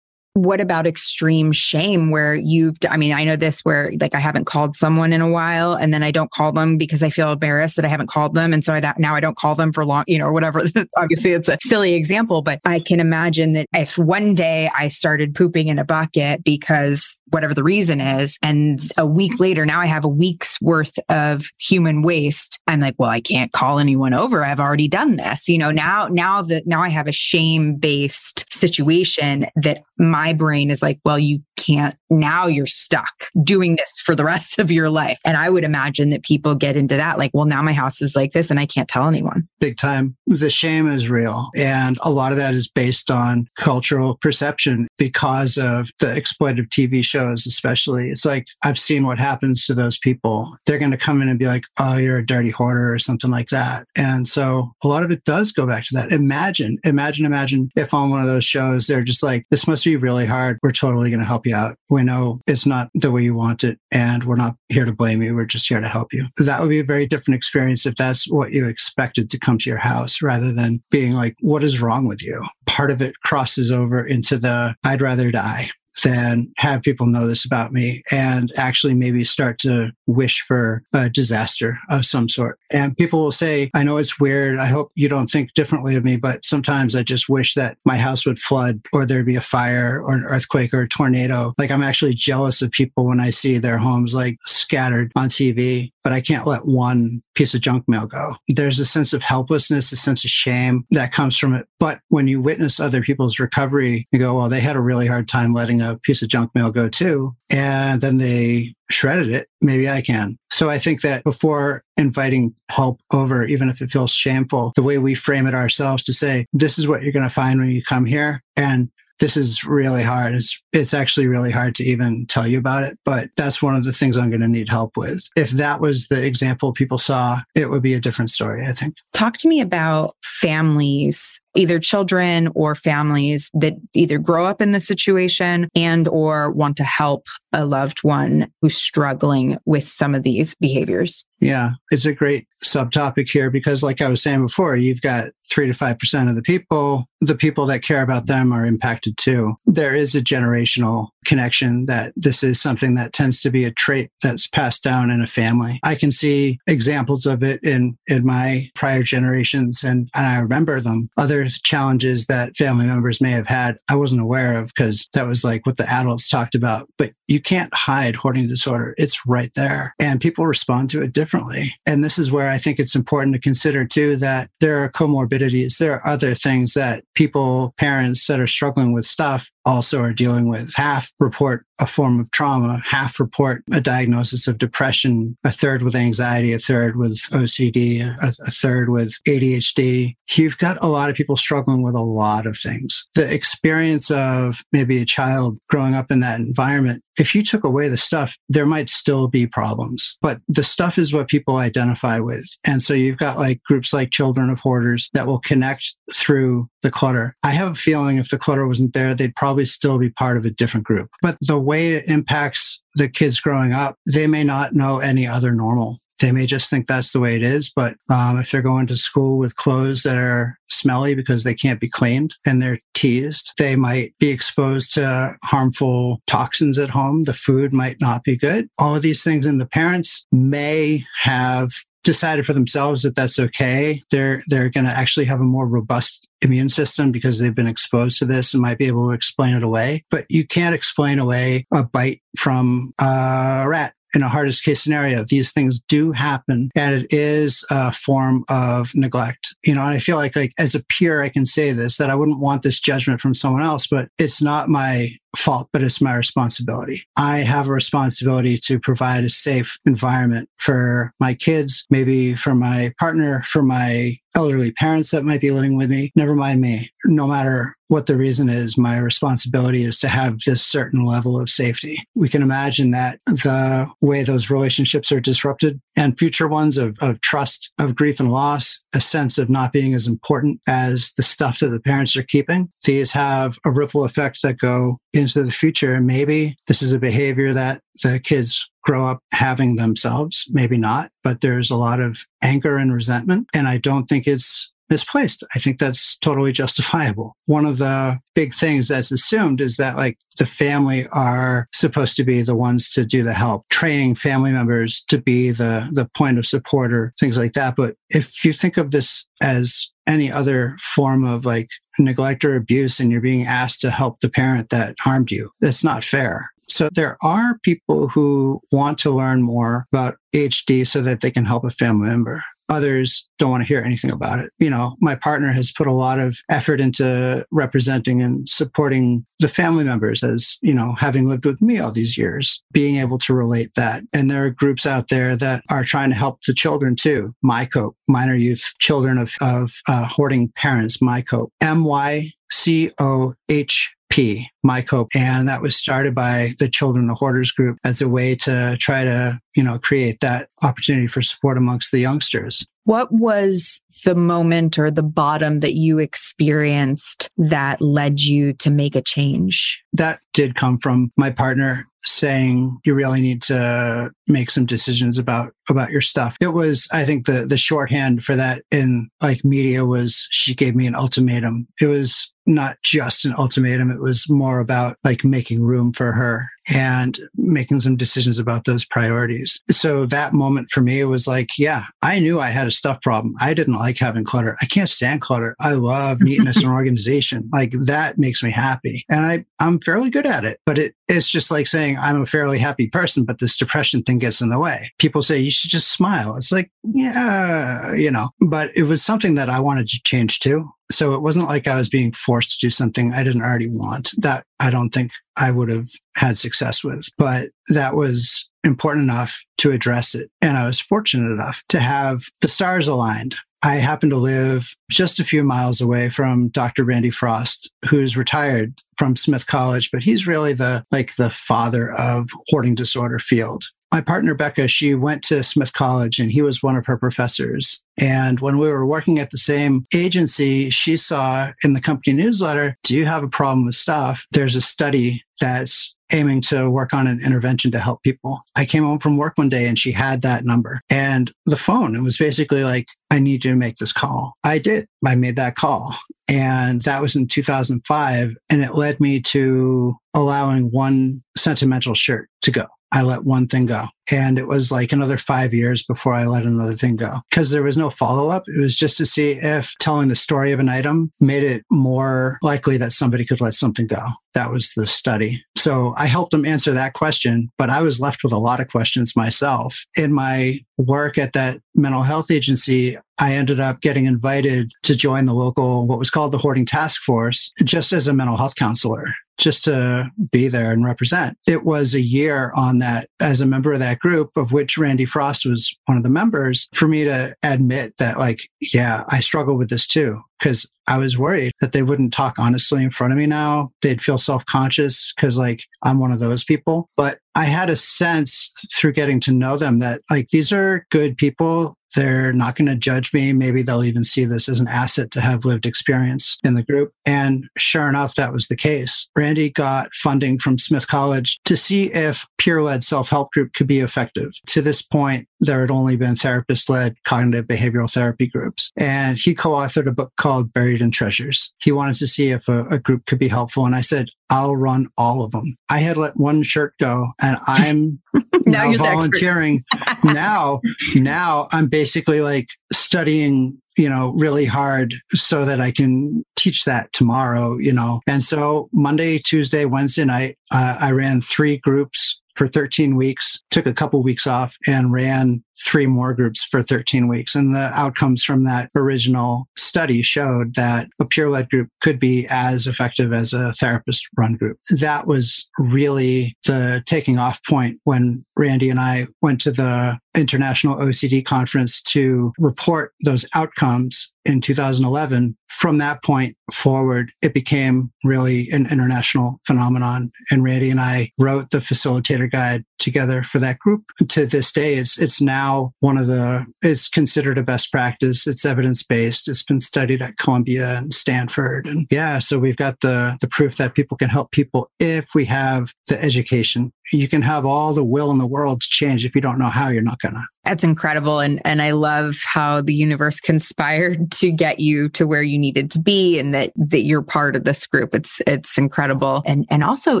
what about extreme shame where you've i mean i know this where like i haven't called someone in a while and then i don't call them because i feel embarrassed that i haven't called them. And so I, that now i don't call them for long you know or whatever. Obviously it's a silly example but i can imagine that if one day i started pooping in a bucket because whatever the reason is and a week later now i have a week's worth of human waste i'm like well i can't call anyone over. I've already done this. You know now now that now i have a shame based situation that my my brain is like, well, you can't, now you're stuck doing this for the rest of your life. And I would imagine that people get into that, like, well, now my house is like this and I can't tell anyone.
Big time. The shame is real. And a lot of that is based on cultural perception because of the exploitative TV shows, especially. It's like, I've seen what happens to those people. They're going to come in and be like, oh, you're a dirty hoarder or something like that. And so a lot of it does go back to that. Imagine, imagine, imagine if on one of those shows, they're just like, this must be really hard. We're totally going to help you out. We know it's not the way you want it, and we're not here to blame you. We're just here to help you. That would be a very different experience if that's what you expected to come to your house rather than being like, what is wrong with you? Part of it crosses over into the I'd rather die than have people know this about me and actually maybe start to wish for a disaster of some sort. And people will say, I know it's weird. I hope you don't think differently of me, but sometimes I just wish that my house would flood or there'd be a fire or an earthquake or a tornado. Like I'm actually jealous of people when I see their homes like scattered on TV but I can't let one piece of junk mail go. There's a sense of helplessness, a sense of shame that comes from it. But when you witness other people's recovery, you go, well, they had a really hard time letting a piece of junk mail go too. And then they shredded it. Maybe I can. So I think that before inviting help over, even if it feels shameful, the way we frame it ourselves to say, this is what you're going to find when you come here. And this is really hard. It's, it's actually really hard to even tell you about it, but that's one of the things I'm going to need help with. If that was the example people saw, it would be a different story, I think.
Talk to me about families either children or families that either grow up in the situation and or want to help a loved one who's struggling with some of these behaviors.
Yeah, it's a great subtopic here because like I was saying before, you've got 3 to 5% of the people, the people that care about them are impacted too. There is a generational connection that this is something that tends to be a trait that's passed down in a family. I can see examples of it in, in my prior generations and, and I remember them. Other challenges that family members may have had, I wasn't aware of because that was like what the adults talked about. But you can't hide hoarding disorder. It's right there and people respond to it differently. And this is where I think it's important to consider too that there are comorbidities. There are other things that people, parents that are struggling with stuff also are dealing with. Half report a form of trauma, half report a diagnosis of depression, a third with anxiety, a third with OCD, a, a, third with ADHD. You've got a lot of people struggling with a lot of things. The experience of maybe a child growing up in that environment if you took away the stuff, there might still be problems, but the stuff is what people identify with. And so you've got like groups like Children of Hoarders that will connect through the clutter. I have a feeling if the clutter wasn't there, they'd probably still be part of a different group. But the way it impacts the kids growing up, they may not know any other normal. They may just think that's the way it is. But um, if they're going to school with clothes that are smelly because they can't be cleaned and they're teased, they might be exposed to harmful toxins at home. The food might not be good. All of these things, and the parents may have decided for themselves that that's okay. They're they're going to actually have a more robust immune system because they've been exposed to this and might be able to explain it away. But you can't explain away a bite from a rat in a hardest case scenario, these things do happen and it is a form of neglect. You know, and I feel like, like as a peer, I can say this, that I wouldn't want this judgment from someone else, but it's not my fault, but it's my responsibility. I have a responsibility to provide a safe environment for my kids, maybe for my partner, for my elderly parents that might be living with me. Never mind me. No matter what the reason is, my responsibility is to have this certain level of safety. We can imagine that the way those relationships are disrupted and future ones of, of trust, of grief and loss, a sense of not being as important as the stuff that the parents are keeping. These have a ripple effect that go into the future. Maybe this is a behavior that the kids grow up having themselves, maybe not, but there's a lot of anger and resentment. And I don't think it's misplaced. I think that's totally justifiable. One of the big things that's assumed is that like the family are supposed to be the ones to do the help, training family members to be the, the point of support or things like that. But if you think of this as any other form of like neglect or abuse and you're being asked to help the parent that harmed you, that's not fair. So there are people who want to learn more about HD so that they can help a family member. Others don't want to hear anything about it. You know, my partner has put a lot of effort into representing and supporting the family members as, you know, having lived with me all these years, being able to relate that. And there are groups out there that are trying to help the children too. MyCope, minor youth children of, of uh, hoarding parents, MyCope, M Y C O H P, MyCope. And that was started by the Children of Hoarders group as a way to try to, you know, create that opportunity for support amongst the youngsters.
What was the moment or the bottom that you experienced that led you to make a change?
That did come from my partner saying you really need to make some decisions about about your stuff. It was I think the the shorthand for that in like media was she gave me an ultimatum. It was not just an ultimatum. It was more about like making room for her and making some decisions about those priorities. So that moment for me was like, yeah, I knew I had a stuff problem. I didn't like having clutter. I can't stand clutter. I love neatness and organization. Like that makes me happy. And I, I'm fairly good at it, but it, it's just like saying I'm a fairly happy person, but this depression thing gets in the way. People say you should just smile. It's like, yeah, you know, but it was something that I wanted to change too. So it wasn't like I was being forced to do something I didn't already want. That I don't think I would have had success with, but that was important enough to address it. And I was fortunate enough to have the stars aligned. I happen to live just a few miles away from Dr. Randy Frost, who's retired from Smith College, but he's really the like the father of hoarding disorder field my partner Becca, she went to Smith College and he was one of her professors. And when we were working at the same agency, she saw in the company newsletter, Do you have a problem with stuff? There's a study that's aiming to work on an intervention to help people. I came home from work one day and she had that number and the phone. It was basically like, I need you to make this call. I did. I made that call And that was in 2005. And it led me to allowing one sentimental shirt to go. I let one thing go. And it was like another five years before I let another thing go because there was no follow up. It was just to see if telling the story of an item made it more likely that somebody could let something go. That was the study. So I helped them answer that question, but I was left with a lot of questions myself. In my work at that mental health agency, I ended up getting invited to join the local, what was called the hoarding task force, just as a mental health counselor just to be there and represent. It was a year on that as a member of that group, of which Randy Frost was one of the members, for me to admit that, like, yeah, I struggle with this too. Cause I was worried that they wouldn't talk honestly in front of me now. They'd feel self conscious because, like, I'm one of those people. But I had a sense through getting to know them that, like, these are good people. They're not going to judge me. Maybe they'll even see this as an asset to have lived experience in the group. And sure enough, that was the case. Randy got funding from Smith College to see if peer led self help group could be effective. To this point, there had only been therapist led cognitive behavioral therapy groups. And he co authored a book called Buried in Treasures. He wanted to see if a, a group could be helpful. And I said, I'll run all of them. I had let one shirt go and I'm now, now volunteering. now, now I'm basically like studying you know, really hard so that I can teach that tomorrow, you know. And so Monday, Tuesday, Wednesday night, uh, I ran three groups for 13 weeks, took a couple weeks off and ran three more groups for 13 weeks. And the outcomes from that original study showed that a peer led group could be as effective as a therapist run group. That was really the taking off point when Randy and I went to the International OCD conference to report those outcomes in 2011. From that point forward, it became really an international phenomenon. And Randy and I wrote the facilitator guide together for that group. To this day, it's, it's now one of the, it's considered a best practice. It's evidence based. It's been studied at Columbia and Stanford. And yeah, so we've got the, the proof that people can help people if we have the education you can have all the will in the world to change. If you don't know how, you're not to.
That's incredible. And, and I love how the universe conspired to get you to where you needed to be and that, that you're part of this group. It's, it's incredible. And, and also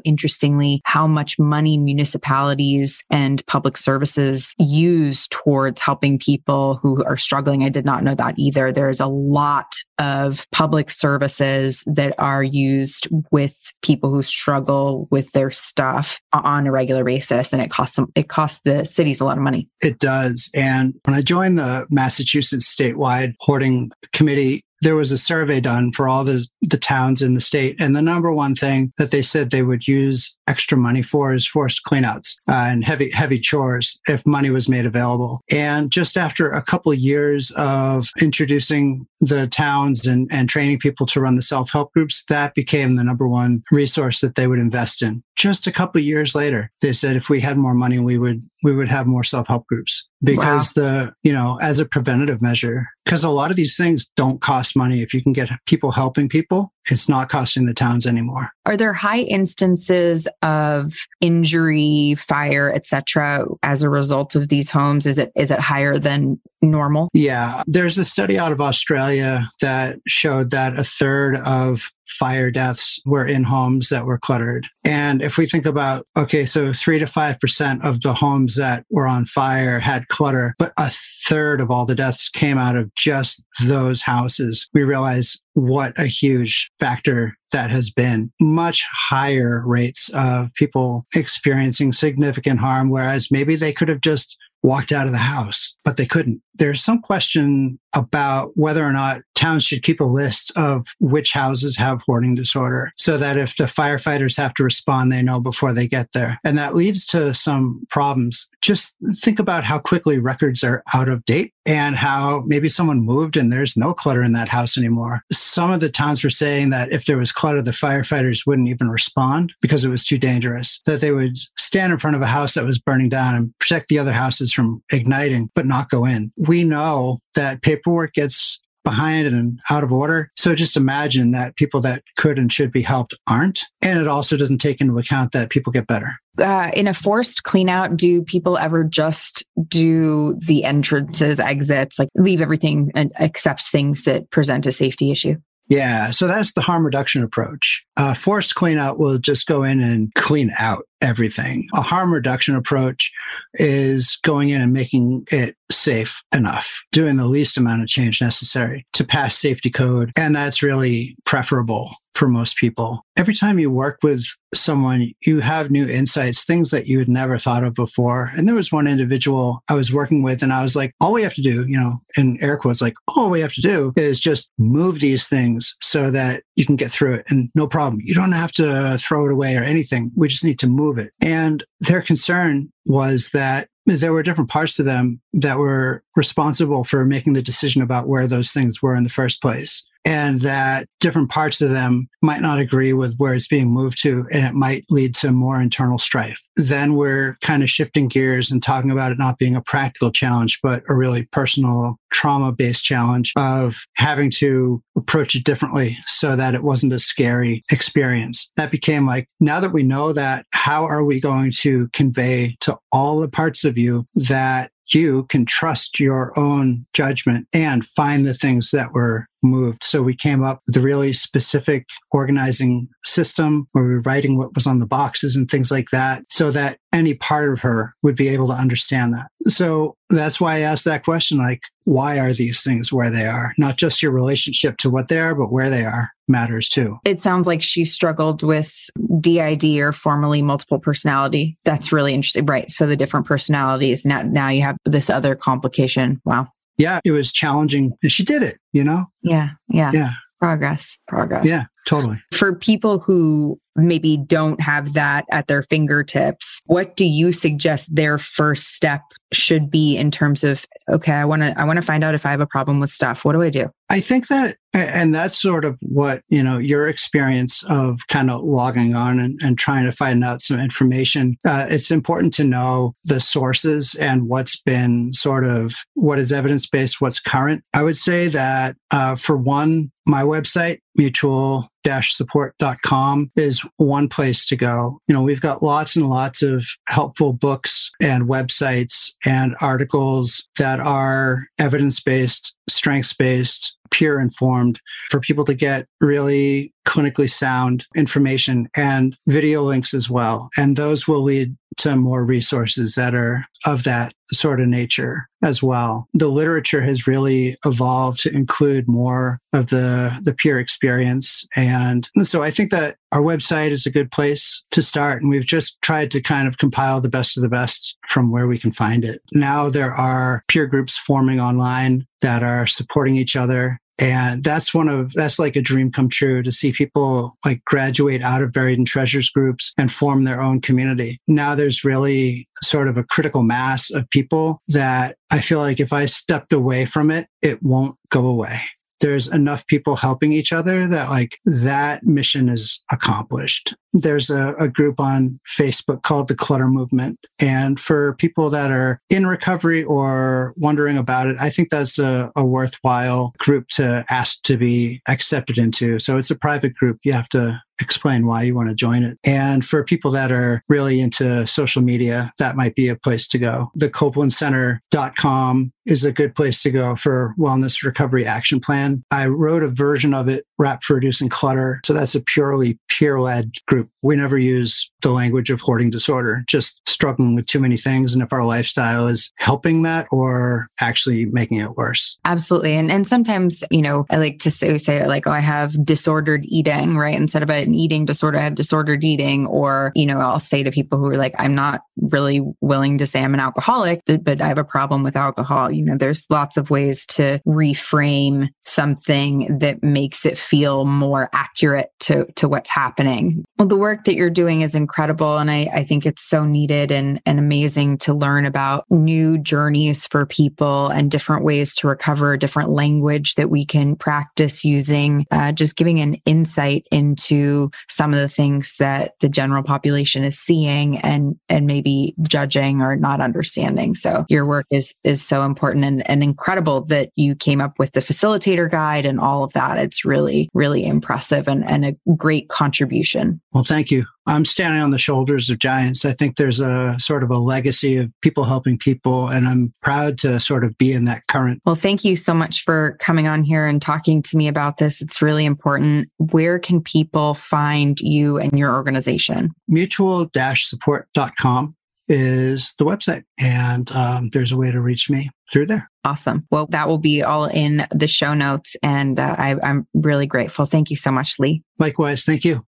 interestingly, how much money municipalities and public services use towards helping people who are struggling. I did not know that either. There's a lot of public services that are used with people who struggle with their stuff on a regular basis. And it costs them, it costs the cities a lot of money.
It does. And when I joined the Massachusetts statewide hoarding committee, there was a survey done for all the, the towns in the state. And the number one thing that they said they would use extra money for is forced cleanouts uh, and heavy, heavy chores if money was made available. And just after a couple of years of introducing the towns and, and training people to run the self help groups, that became the number one resource that they would invest in. Just a couple of years later, they said if we had more money, we would we would have more self help groups because wow. the you know as a preventative measure because a lot of these things don't cost money. If you can get people helping people it's not costing the towns anymore.
Are there high instances of injury fire etc as a result of these homes? Is it is it higher than normal?
Yeah. There's a study out of australia that showed that a third of fire deaths were in homes that were cluttered. And if we think about, okay, so three to 5% of the homes that were on fire had clutter, but a third of all the deaths came out of just those houses. We realize what a huge factor that has been much higher rates of people experiencing significant harm, whereas maybe they could have just walked out of the house, but they couldn't. There's some question about whether or not towns should keep a list of which houses have hoarding disorder so that if the firefighters have to respond, they know before they get there. And that leads to some problems. Just think about how quickly records are out of date and how maybe someone moved and there's no clutter in that house anymore. Some of the towns were saying that if there was clutter, the firefighters wouldn't even respond because it was too dangerous, that they would stand in front of a house that was burning down and protect the other houses from igniting, but not go in. We know that paperwork gets behind and out of order. So just imagine that people that could and should be helped aren't. And it also doesn't take into account that people get better.
Uh, in a forced clean out, do people ever just do the entrances, exits, like leave everything and accept things that present a safety issue?
Yeah. So that's the harm reduction approach. Uh, forced clean out will just go in and clean out everything. A harm reduction approach is going in and making it safe enough, doing the least amount of change necessary to pass safety code. And that's really preferable for most people. Every time you work with someone, you have new insights, things that you had never thought of before. And there was one individual I was working with, and I was like, all we have to do, you know, in air quotes, like, all we have to do is just move these things so that you can get through it and no problem. You don't have to throw it away or anything. We just need to move it. And their concern was that there were different parts to them that were responsible for making the decision about where those things were in the first place and that different parts of them might not agree with where it's being moved to, and it might lead to more internal strife. Then we're kind of shifting gears and talking about it not being a practical challenge, but a really personal trauma based challenge of having to approach it differently so that it wasn't a scary experience. That became like, now that we know that, how are we going to convey to all the parts of you that you can trust your own judgment and find the things that were moved. So we came up with a really specific organizing system where we were writing what was on the boxes and things like that so that any part of her would be able to understand that. So that's why I asked that question like, why are these things where they are? Not just your relationship to what they are, but where they are matters too.
It sounds like she struggled with DID or formerly multiple personality. That's really interesting. Right. So the different personalities. Now now you have this other complication. Wow
yeah, it was challenging. And she did it, you know?
Yeah. Yeah.
Yeah.
Progress. Progress.
Yeah, totally.
For people who maybe don't have that at their fingertips, what do you suggest their first step should be in terms of okay, I want to I want to find out if I have a problem with stuff. What do I do?
I think that and that's sort of what, you know, your experience of kind of logging on and, and trying to find out some information. Uh, it's important to know the sources and what's been sort of what is evidence based, what's current. I would say that uh, for one, my website, mutual support.com is one place to go. You know, we've got lots and lots of helpful books and websites and articles that are evidence based, strengths based, peer informed for people to get really clinically sound information and video links as well. And those will lead to more resources that are of that sort of nature as well. The literature has really evolved to include more of the, the peer experience. And so I think that our website is a good place to start. And we've just tried to kind of compile the best of the best from where we can find it. Now there are peer groups forming online that are supporting each other and that's one of, that's like a dream come true to see people like graduate out of buried in treasures groups and form their own community. Now there's really sort of a critical mass of people that I feel like if I stepped away from it, it won't go away there's enough people helping each other that like that mission is accomplished there's a, a, group on Facebook called the Clutter Movement. And for people that are in recovery or wondering about it, I think that's a, a, worthwhile group to ask to be accepted into. So it's a private group. You have to explain why you want to join it. And for people that are really into social media, that might be a place to go. The CopelandCenter.com is a good place to go for wellness recovery action plan. I wrote a version of it, WRAP for Reducing Clutter. So that's a purely peer led group group, we never use the language of hoarding disorder, just struggling with too many things. And if our lifestyle is helping that or actually making it worse.
Absolutely. And and sometimes, you know, I like to say, say like, oh, I have disordered eating, right? Instead of an eating disorder, I have disordered eating. Or, you know, I'll say to people who are like, I'm not really willing to say I'm an alcoholic, but, but I have a problem with alcohol. You know, there's lots of ways to reframe something that makes it feel more accurate to, to what's happening. Well, the work that you're doing is incredible. And I, I think it's so needed and, and amazing to learn about new journeys for people and different ways to recover, different language that we can practice using, uh, just giving an insight into some of the things that the general population is seeing and, and maybe judging or not understanding. So your work is, is so important important and, and incredible that you came up with the facilitator guide and all of that. It's really, really impressive and, and a great contribution.
Well, thank you. I'm standing on the shoulders of giants. I think there's a sort of a legacy of people helping people, and I'm proud to sort of be in that current.
Well, thank you so much for coming on here and talking to me about this. It's really important. Where can people find you and your organization?
Mutual support.com is the website, and um, there's a way to reach me through there.
Awesome. Well, that will be all in the show notes, and uh, I, I'm really grateful. Thank you so much, Lee.
Likewise. Thank you.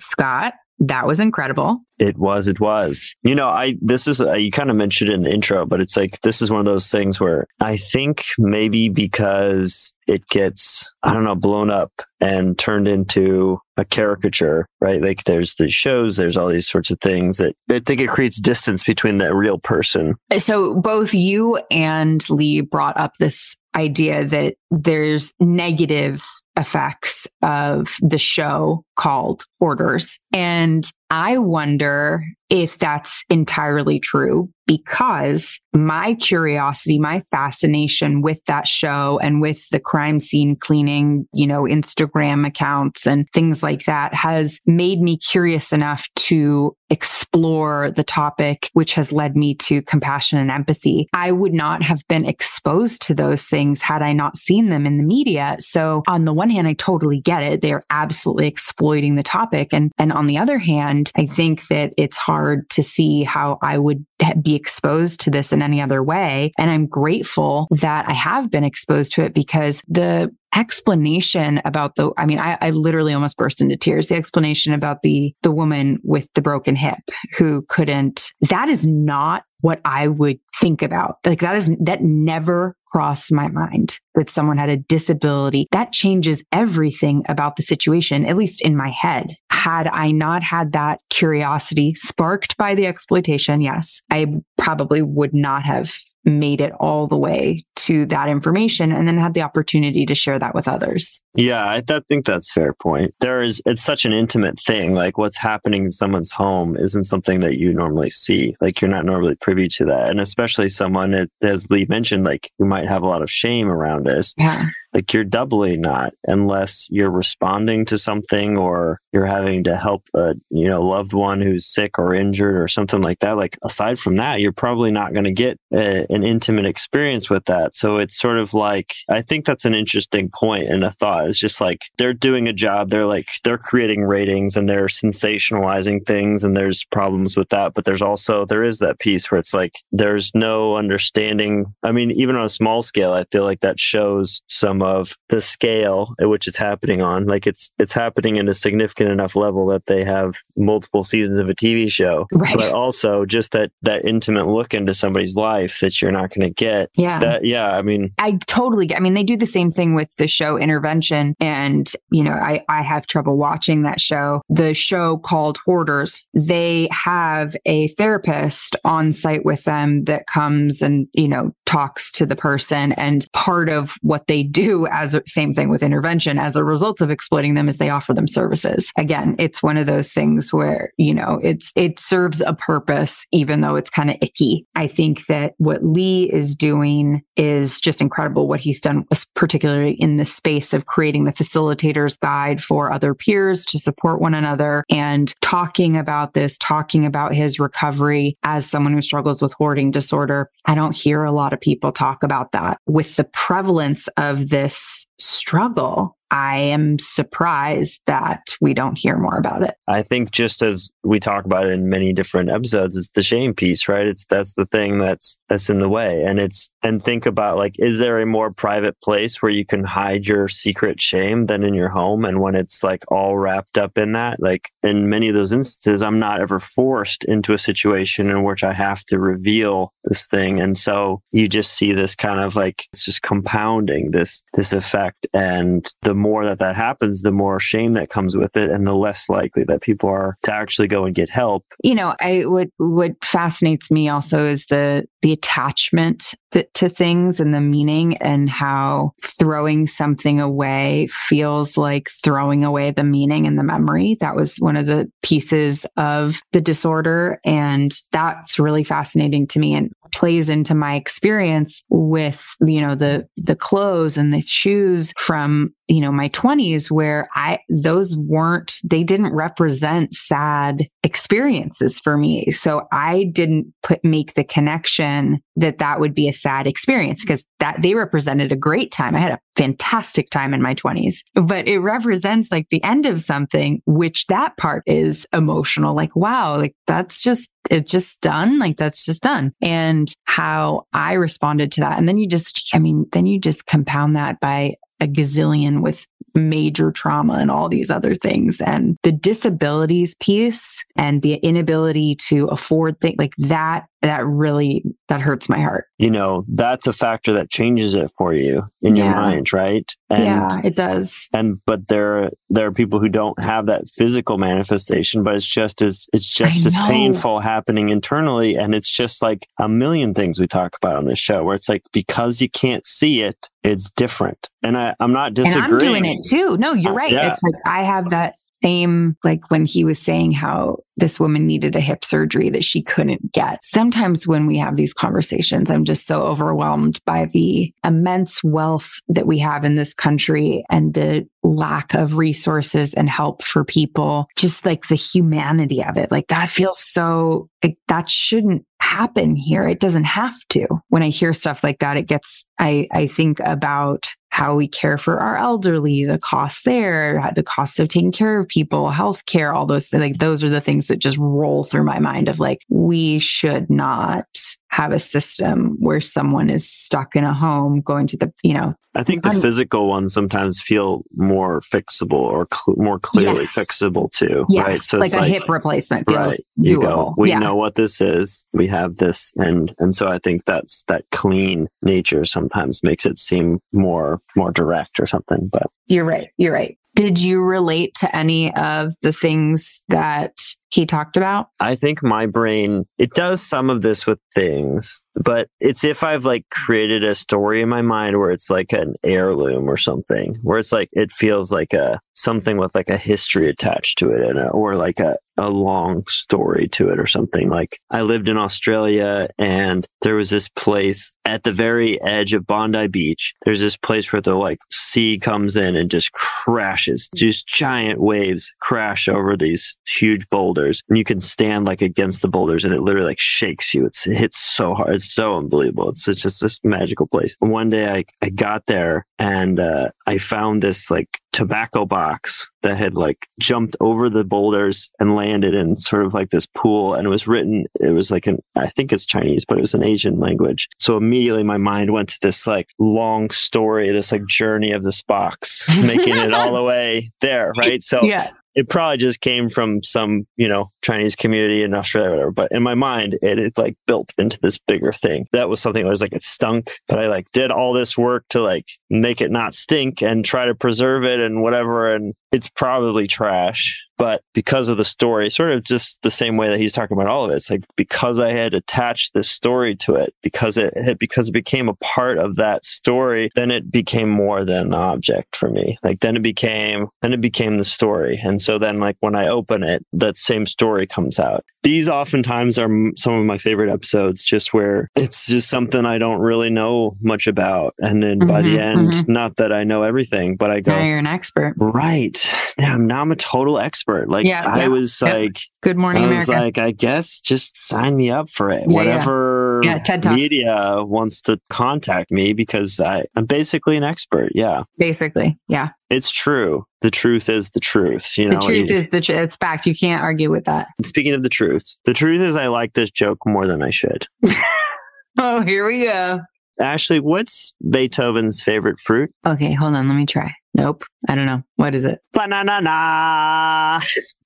Scott, that was incredible.
It was, it was. You know, I, this is, uh, you kind of mentioned in the intro, but it's like, this is one of those things where I think maybe because it gets, I don't know, blown up and turned into a caricature, right? Like there's the shows, there's all these sorts of things that I think it creates distance between that real person.
So both you and Lee brought up this idea that there's negative effects of the show called Hoarders. And I wonder if that's entirely true because my curiosity, my fascination with that show and with the crime scene cleaning, you know, Instagram accounts and things like that has made me curious enough to explore the topic, which has led me to compassion and empathy. I would not have been exposed to those things had I not seen them in the media. So on the one hand, I totally get it. They're absolutely exploiting the topic. And, and on the other hand, I think that it's hard to see how I would be exposed to this in any other way. And I'm grateful that I have been exposed to it because the explanation about the i mean I, I, literally almost burst into tears the explanation about the the woman with the broken hip who couldn't that is not what I would think about. Like that is, that never crossed my mind that someone had a disability. That changes everything about the situation, at least in my head. Had I not had that curiosity sparked by the exploitation, yes, I probably would not have made it all the way to that information and then had the opportunity to share that with others.
Yeah, I th- think that's fair point. There is it's such an intimate thing. Like what's happening in someone's home isn't something that you normally see. Like you're not normally privy to that. And especially someone as Lee mentioned like who might have a lot of shame around this.
Yeah
like you're doubly not unless you're responding to something or you're having to help a you know loved one who's sick or injured or something like that. Like aside from that you're probably not going to get a, an intimate experience with that. So it's sort of like i think that's an interesting point and a thought. It's just like they're doing a job they're like they're creating ratings and they're sensationalizing things and there's problems with that. But there's also there is that piece where it's like there's no understanding. I mean even on a small scale i feel like that shows some of the scale at which it's happening on. Like it's it's happening in a significant enough level that they have multiple seasons of a TV show,
right.
but also just that that intimate look into somebody's life that you're not going to get.
Yeah,
that yeah. I mean,
I totally. get I mean, they do the same thing with the show Intervention, and you know, I I have trouble watching that show. The show called Hoarders. They have a therapist on site with them that comes and you know talks to the person, and part of what they do as same thing with intervention as a result of exploiting them is they offer them services. Again, it's one of those things where, you know, it's, it serves a purpose, even though it's kind of icky. I think that what Lee is doing is just incredible what he's done, particularly in the space of creating the facilitator's guide for other peers to support one another and talking about this, talking about his recovery as someone who struggles with hoarding disorder. I don't hear a lot of people talk about that with the prevalence of this struggle I am surprised that we don't hear more about it.
I think just as we talk about it in many different episodes, it's the shame piece, right? It's that's the thing that's that's in the way. And it's and think about like, is there a more private place where you can hide your secret shame than in your home? And when it's like all wrapped up in that, like in many of those instances, I'm not ever forced into a situation in which I have to reveal this thing. And so you just see this kind of like it's just compounding this this effect. And the more that that happens, the more shame that comes with it, and the less likely that people are to actually go and get help.
You know, I what what fascinates me also is the the attachment to things and the meaning and how throwing something away feels like throwing away the meaning and the memory. That was one of the pieces of the disorder. And that's really fascinating to me and plays into my experience with, you know, the, the clothes and the shoes from, you know, my twenties where I, those weren't, they didn't represent sad experiences for me. So I didn't put, make the connection that that would be a sad experience because that they represented a great time. I had a fantastic time in my 20s, but it represents like the end of something, which that part is emotional. Like, wow, like that's just, it's just done. Like that's just done. And how I responded to that. And then you just, I mean, then you just compound that by a gazillion with major trauma and all these other things. And the disabilities piece and the inability to afford things like that, that really, that hurts my heart.
You know, that's a factor that changes it for you in yeah. your mind, right?
And, yeah, it does.
And, but there, there are people who don't have that physical manifestation, but it's just as, it's just as painful happening internally. And it's just like a million things we talk about on this show where it's like, because you can't see it, it's different. And I, I'm not disagreeing.
And I'm doing it too. No, you're uh, right. Yeah. It's like I have that same, like when he was saying how this woman needed a hip surgery that she couldn't get. Sometimes when we have these conversations, I'm just so overwhelmed by the immense wealth that we have in this country and the lack of resources and help for people. Just like the humanity of it. Like that feels so, like, that shouldn't happen here. It doesn't have to. When I hear stuff like that, it gets, I, I think about how we care for our elderly, the cost there, the cost of taking care of people, healthcare, all those things. Like those are the things that just roll through my mind of like, we should not have a system where someone is stuck in a home going to the, you know.
I think the un- physical ones sometimes feel more fixable or cl- more clearly yes. fixable too.
Yes.
Right.
So like a like, hip replacement feels right, doable. Go,
we yeah. know what this is. We have this. And, and so I think that's that clean nature sometimes makes it seem more, more direct or something, but
you're right. You're right. Did you relate to any of the things that he talked about?
I think my brain, it does some of this with things, but it's if I've like created a story in my mind where it's like an heirloom or something, where it's like, it feels like a something with like a history attached to it and a, or like a, a long story to it or something. Like I lived in Australia and there was this place at the very edge of Bondi Beach. There's this place where the like sea comes in and just crashes, just giant waves crash over these huge boulders and you can stand like against the boulders and it literally like shakes you. It's, it hits so hard. It's so unbelievable. It's, it's just this magical place. One day I, I got there and, uh, I found this like tobacco box that had like jumped over the boulders and landed in sort of like this pool and it was written it was like an i think it's chinese but it was an asian language so immediately my mind went to this like long story this like journey of this box making it all the way there right so
yeah
it probably just came from some, you know, Chinese community in Australia whatever. But in my mind, it, it like built into this bigger thing. That was something that was like, it stunk, but I like did all this work to like make it not stink and try to preserve it and whatever. And it's probably trash but because of the story, sort of just the same way that he's talking about all of it, it's like because I had attached this story to it, because it had, because it became a part of that story, then it became more than an object for me. Like then it became, then it became the story. And so then like when I open it, that same story comes out. These oftentimes are some of my favorite episodes, just where it's just something I don't really know much about. And then mm-hmm, by the mm-hmm, end, mm-hmm. not that I know everything, but I go,
now you're an expert.
Right. Now, now I'm a total expert expert. Like yeah, I yeah, was yeah. like,
Good Morning
I
was
America. like, I guess just sign me up for it. Whatever
yeah. TED Talk.
media wants to contact me because I, I'm basically an expert. Yeah.
Basically. Yeah.
It's true. The truth is the truth. You know,
the truth is the truth. It's fact. You can't argue with that.
Speaking of the truth, the truth is I like this joke more than I should.
oh, here we go.
Ashley, what's Beethoven's favorite fruit?
Okay, hold on. Let me try. Nope. I don't know. What is it?
Banana.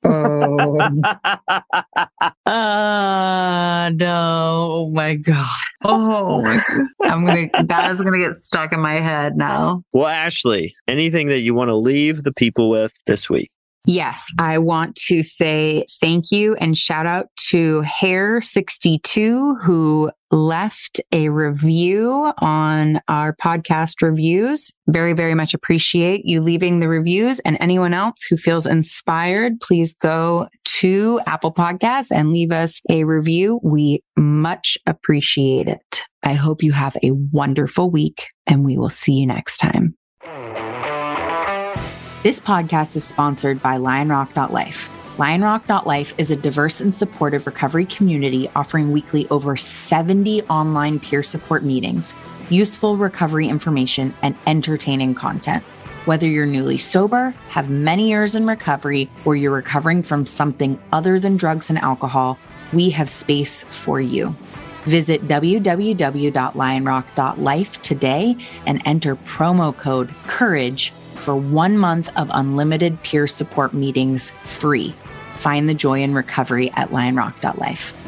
Oh. uh, no. Oh my God. Oh. I'm going to, that is going to get stuck in my head now.
Well, Ashley, anything that you want to leave the people with this week?
Yes, I want to say thank you and shout out to Hair62 who left a review on our podcast reviews. Very, very much appreciate you leaving the reviews and anyone else who feels inspired, please go to Apple Podcasts and leave us a review. We much appreciate it. I hope you have a wonderful week and we will see you next time. This podcast is sponsored by LionRock.life. LionRock.life is a diverse and supportive recovery community offering weekly over 70 online peer support meetings, useful recovery information, and entertaining content. Whether you're newly sober, have many years in recovery, or you're recovering from something other than drugs and alcohol, we have space for you. Visit www.lionrock.life today and enter promo code COURAGE for one month of unlimited peer support meetings free. Find the joy in recovery at lionrock.life.